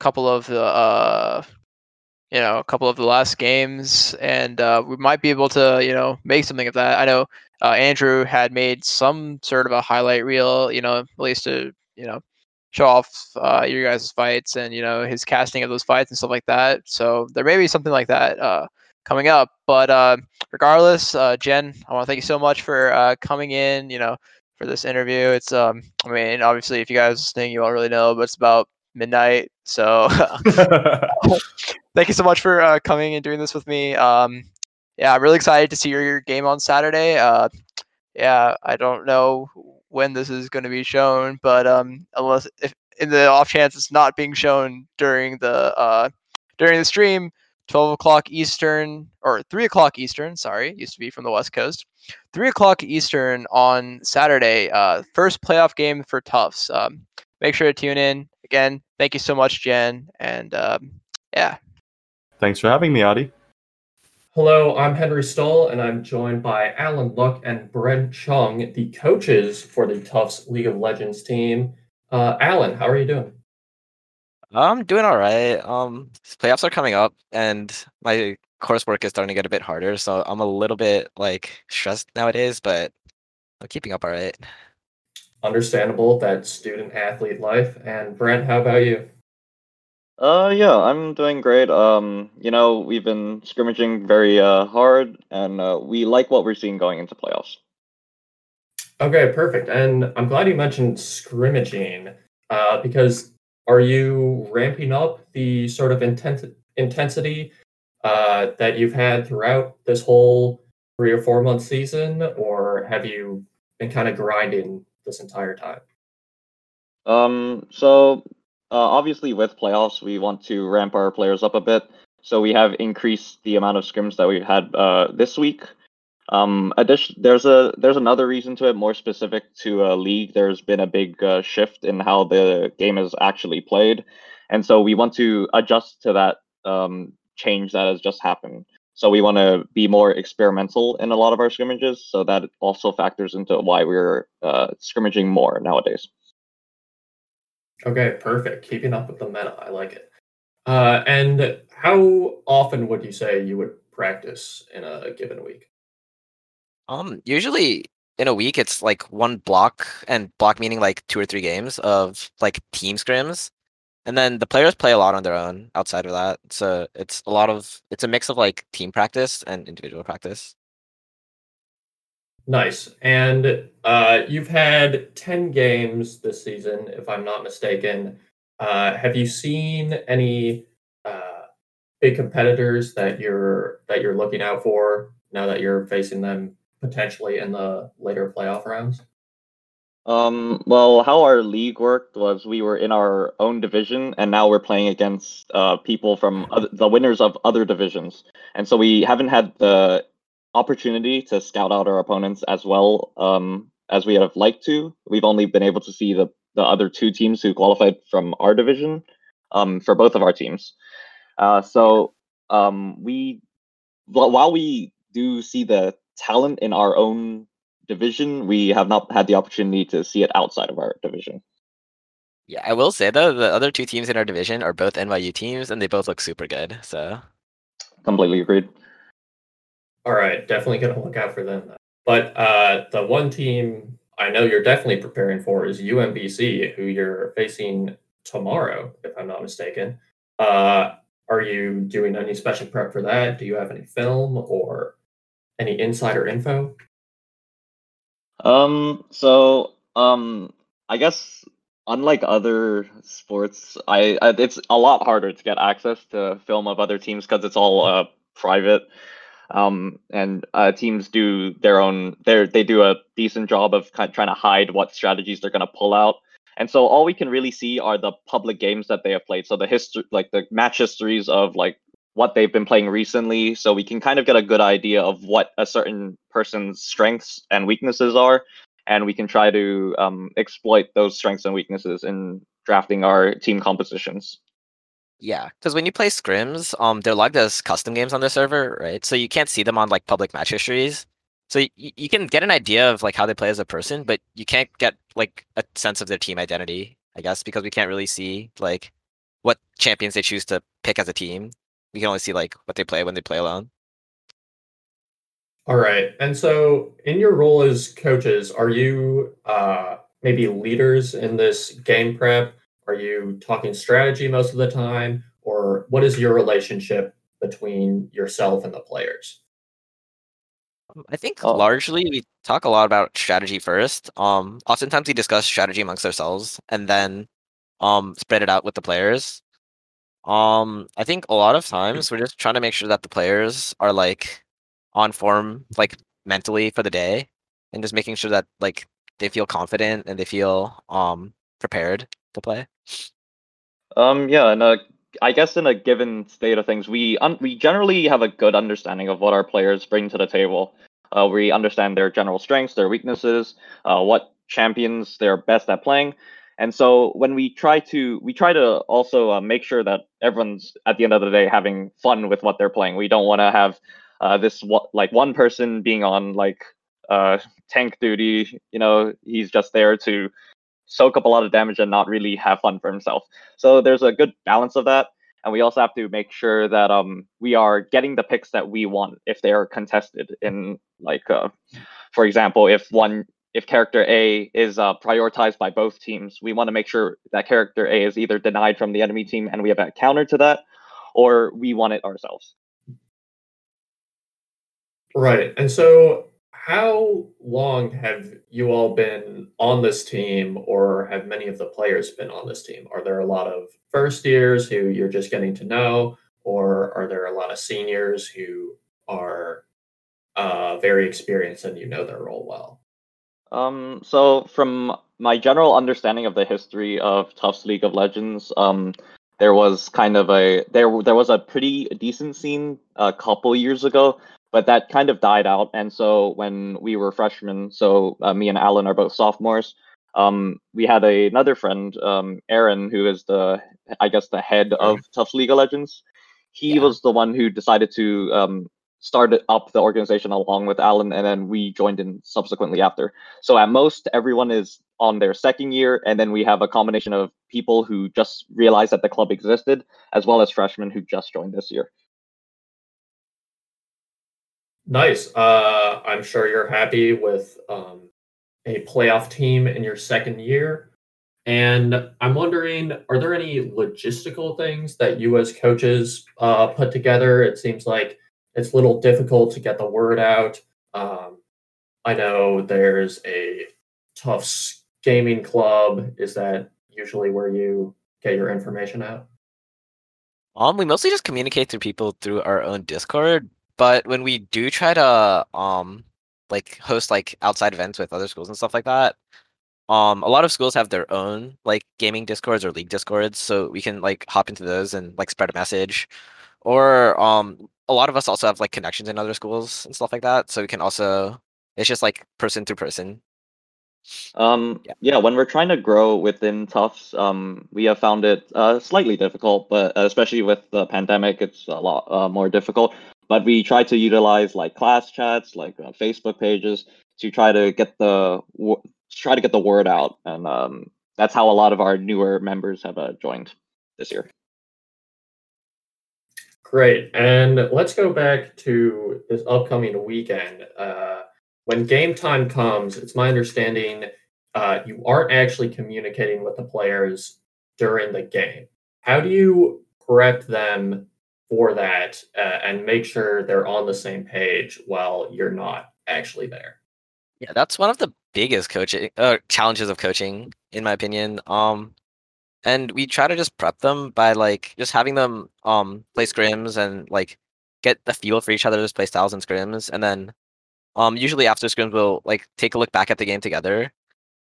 couple of the uh, you know, a couple of the last games, and uh, we might be able to you know make something of that. I know uh, Andrew had made some sort of a highlight reel, you know, at least to you know show off uh, your guys' fights and you know his casting of those fights and stuff like that. So there may be something like that uh, coming up. But uh, regardless, uh, Jian, I want to thank you so much for uh, coming in. You know, for this interview. It's um, I mean, obviously, if you guys are listening, you all really know, but it's about midnight. So thank you so much for uh, coming and doing this with me. Um, yeah, I'm really excited to see your, your game on Saturday. Uh, yeah, I don't know when this is going to be shown, but um, unless if in the off chance it's not being shown during the uh, during the stream, 12 o'clock Eastern or 3 o'clock Eastern. Sorry, used to be from the West Coast. 3 o'clock Eastern on Saturday. Uh, first playoff game for Tufts. Um, make sure to tune in. Again, thank you so much, Jian, and um, yeah. Thanks for having me, Adi. Hello, I'm Henry Stahl, and I'm joined by Alan Luc and Brent Cheung, the coaches for the Tufts League of Legends team. Uh, Alan, how are you doing? I'm doing all right. Um, playoffs are coming up, and my coursework is starting to get a bit harder, so I'm a little bit like stressed nowadays, but I'm keeping up all right. Understandable that student athlete life. And Brent, how about you? Uh, yeah, I'm doing great. Um, you know, we've been scrimmaging very uh hard, and uh, we like what we're seeing going into playoffs. Okay, perfect. And I'm glad you mentioned scrimmaging, uh, because are you ramping up the sort of intent- intensity uh, that you've had throughout this whole three or four month season, or have you been kind of grinding this entire time? Um, so obviously with playoffs, we want to ramp our players up a bit. So we have increased the amount of scrims that we had uh, this week. Um, addition, there's a there's another reason to it, more specific to a league. There's been a big uh, shift in how the game is actually played, and so we want to adjust to that um, change that has just happened. So we want to be more experimental in a lot of our scrimmages. So that also factors into why we're uh, scrimmaging more nowadays. Okay, perfect. Keeping up with the meta. I like it. Uh, and how often would you say you would practice in a given week? Um, usually in a week it's like one block, and block meaning like two or three games of like team scrims. And then the players play a lot on their own outside of that. So it's a lot of it's a mix of like team practice and individual practice. Nice. And uh, you've had 10 games this season, if I'm not mistaken. Uh, have you seen any uh, big competitors that you're that you're looking out for now that you're facing them potentially in the later playoff rounds? Um, well, how our league worked was we were in our own division, and now we're playing against uh, people from other, the winners of other divisions, and so we haven't had the opportunity to scout out our opponents as well um, as we have liked to. We've only been able to see the the other two teams who qualified from our division um, for both of our teams. Uh, so um, we, while we do see the talent in our own division, we have not had the opportunity to see it outside of our division. Yeah, I will say though, the other two teams in our division are both NYU teams, and they both look super good. So completely agreed. All right, definitely gonna look out for them. But uh, the one team I know you're definitely preparing for is UMBC, who you're facing tomorrow, if I'm not mistaken. Uh, are you doing any special prep for that? Do you have any film or any insider info? Um, so um, I guess unlike other sports, I, I it's a lot harder to get access to film of other teams because it's all uh, private. Um, and uh, teams do their own. They they do a decent job of kind of trying to hide what strategies they're going to pull out. And so all we can really see are the public games that they have played. So the history, like the match histories of like what they've been playing recently so we can kind of get a good idea of what a certain person's strengths and weaknesses are and we can try to um, exploit those strengths and weaknesses in drafting our team compositions yeah because when you play scrims um they're logged as custom games on the server right so you can't see them on like public match histories so y- you can get an idea of like how they play as a person but you can't get like a sense of their team identity i guess because we can't really see like what champions they choose to pick as a team we can only see like what they play when they play alone. All right. And so in your role as coaches, are you uh, maybe leaders in this game prep? Are you talking strategy most of the time? Or what is your relationship between yourself and the players? Um, I think oh. largely we talk a lot about strategy first. Um, oftentimes we discuss strategy amongst ourselves and then um, spread it out with the players. Um, I think a lot of times we're just trying to make sure that the players are like on form, like mentally for the day, and just making sure that like they feel confident and they feel um prepared to play. Um, yeah, and I guess in a given state of things, we un- we generally have a good understanding of what our players bring to the table. Uh, we understand their general strengths, their weaknesses, uh, what champions they're best at playing, and so when we try to, we try to also uh, make sure that everyone's at the end of the day having fun with what they're playing. We don't want to have uh, this like one person being on like uh, tank duty. You know, he's just there to soak up a lot of damage and not really have fun for himself. So there's a good balance of that. And we also have to make sure that um, we are getting the picks that we want if they are contested in like uh, for example, if one if character A is uh, prioritized by both teams, we want to make sure that character A is either denied from the enemy team and we have a counter to that, or we want it ourselves. Right. And so, how long have you all been on this team, or have many of the players been on this team? Are there a lot of first years who you're just getting to know, or are there a lot of seniors who are uh, very experienced and you know their role well? Um, so from my general understanding of the history of Tufts League of Legends, um, there was kind of a there there was a pretty decent scene a couple years ago, but that kind of died out. And so when we were freshmen, so uh, me and Alan are both sophomores. Um, we had a, another friend, um, Aaron, who is the I guess the head of Tufts League of Legends. He yeah. was the one who decided to um, started up the organization along with Alan, and then we joined in subsequently after. So at most, everyone is on their second year, and then we have a combination of people who just realized that the club existed, as well as freshmen who just joined this year. Nice. Uh, I'm sure you're happy with um, a playoff team in your second year. And I'm wondering, are there any logistical things that you as coaches uh, put together? It seems like it's a little difficult to get the word out. Um, I know there's a Tufts gaming club. Is that usually where you get your information out? Um, we mostly just communicate through people through our own Discord, but when we do try to um like host like outside events with other schools and stuff like that, um a lot of schools have their own like gaming discords or league discords, so we can like hop into those and like spread a message. Or um a lot of us also have like connections in other schools and stuff like that, so we can also it's just like person to person. Um, Yeah. yeah. when we're trying to grow within Tufts, um, we have found it uh, slightly difficult, but uh, especially with the pandemic, it's a lot uh, more difficult. But we try to utilize like class chats, like uh, Facebook pages, to try to get the wo- try to get the word out, and um, that's how a lot of our newer members have uh, joined this year. Great. And let's go back to this upcoming weekend. Uh, when game time comes, it's my understanding uh, you aren't actually communicating with the players during the game. How do you prep them for that uh, and make sure they're on the same page while you're not actually there? Yeah, that's one of the biggest coaching uh, challenges of coaching, in my opinion. Um, and we try to just prep them by like just having them um play scrims and like get the feel for each other's play styles and scrims, and then um usually after scrims we'll like take a look back at the game together,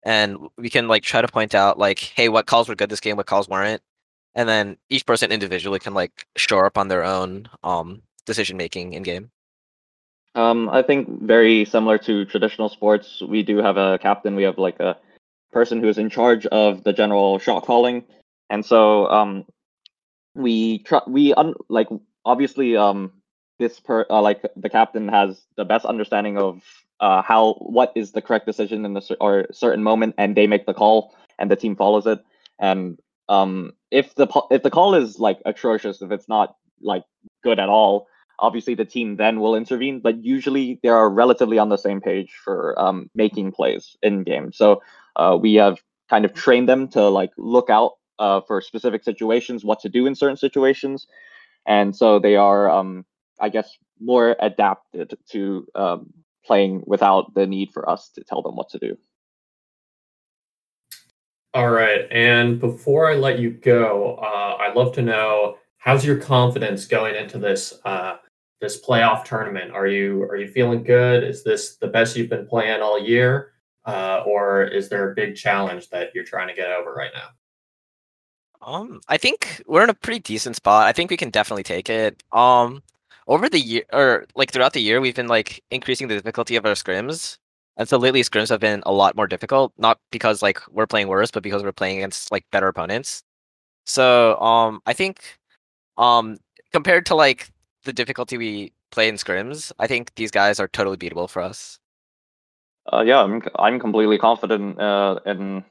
and we can like try to point out like, hey, what calls were good this game, what calls weren't, and then each person individually can like shore up on their own um decision making in game. Um, I think very similar to traditional sports, we do have a captain. We have like a person who is in charge of the general shot calling, and so um, we try we un- like obviously um this per uh, like the captain has the best understanding of uh how what is the correct decision in the cer- or certain moment, and they make the call, and the team follows it. And um, if the if the call is like atrocious, if it's not like good at all, obviously the team then will intervene but usually they are relatively on the same page for um, making plays in game. So uh, we have kind of trained them to like look out uh, for specific situations what to do in certain situations. And so they are um, i guess more adapted to um, playing without the need for us to tell them what to do All right. And before I let you go, uh, I'd love to know how's your confidence going into this uh, this playoff tournament? Are you are you feeling good? Is this the best you've been playing all year, uh, or is there a big challenge that you're trying to get over right now? Um, I think we're in a pretty decent spot. I think we can definitely take it. Um, over the year or like throughout the year, we've been like increasing the difficulty of our scrims, and so lately scrims have been a lot more difficult. Not because like we're playing worse, but because we're playing against like better opponents. So um, I think um compared to like the difficulty we play in scrims, I think these guys are totally beatable for us. uh, yeah i'm, I'm completely confident uh, in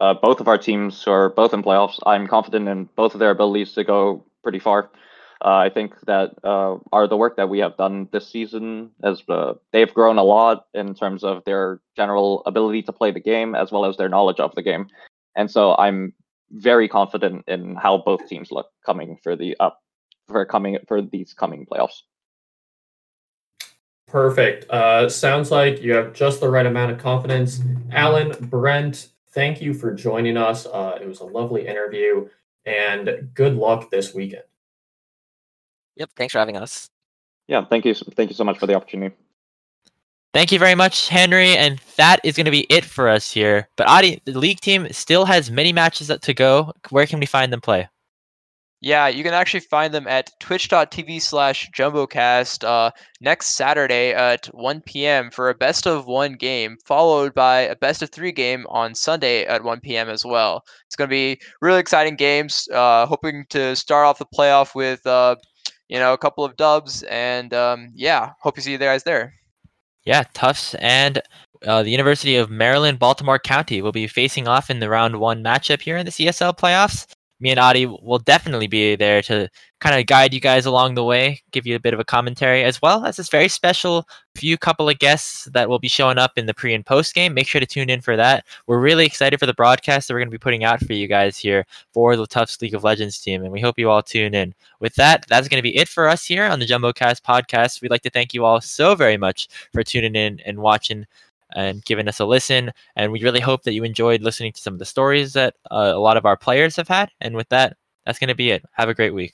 uh, both of our teams who are both in playoffs i'm confident in both of their abilities to go pretty far i think that uh, are the work that we have done this season as uh, they've grown a lot in terms of their general ability to play the game as well as their knowledge of the game and so i'm very confident in how both teams look coming for the up for coming for these coming playoffs Perfect. Uh, sounds like you have just the right amount of confidence. Alan, Brent, thank you for joining us. Uh, it was a lovely interview, and good luck this weekend. Yep, thanks for having us. yeah thank you thank you so much for the opportunity Thank you very much, Henry. And that is going to be it for us here. But Adi, the league team still has many matches to go. Where can we find them play? Yeah, you can actually find them at twitch.tv slash jumbocast uh, next Saturday at 1 p.m. for a best of one game, followed by a best of three game on Sunday at 1 p.m. as well. It's going to be really exciting games. Uh, hoping to start off the playoff with, uh, you know, a couple of dubs. And um, yeah, hope you see you guys there. Yeah, Tufts and uh, the University of Maryland, Baltimore County will be facing off in the round one matchup here in the CSL playoffs. Me and Adi will definitely be there to kind of guide you guys along the way, give you a bit of a commentary, as well as this very special few couple of guests that will be showing up in the pre and post game. Make sure to tune in for that. We're really excited for the broadcast that we're going to be putting out for you guys here for the Tufts League of Legends team, and we hope you all tune in. With that, that's going to be it for us here on the JumboCast podcast. We'd like to thank you all so very much for tuning in and watching and giving us a listen. And we really hope that you enjoyed listening to some of the stories that uh, a lot of our players have had. And with that, that's going to be it. Have a great week.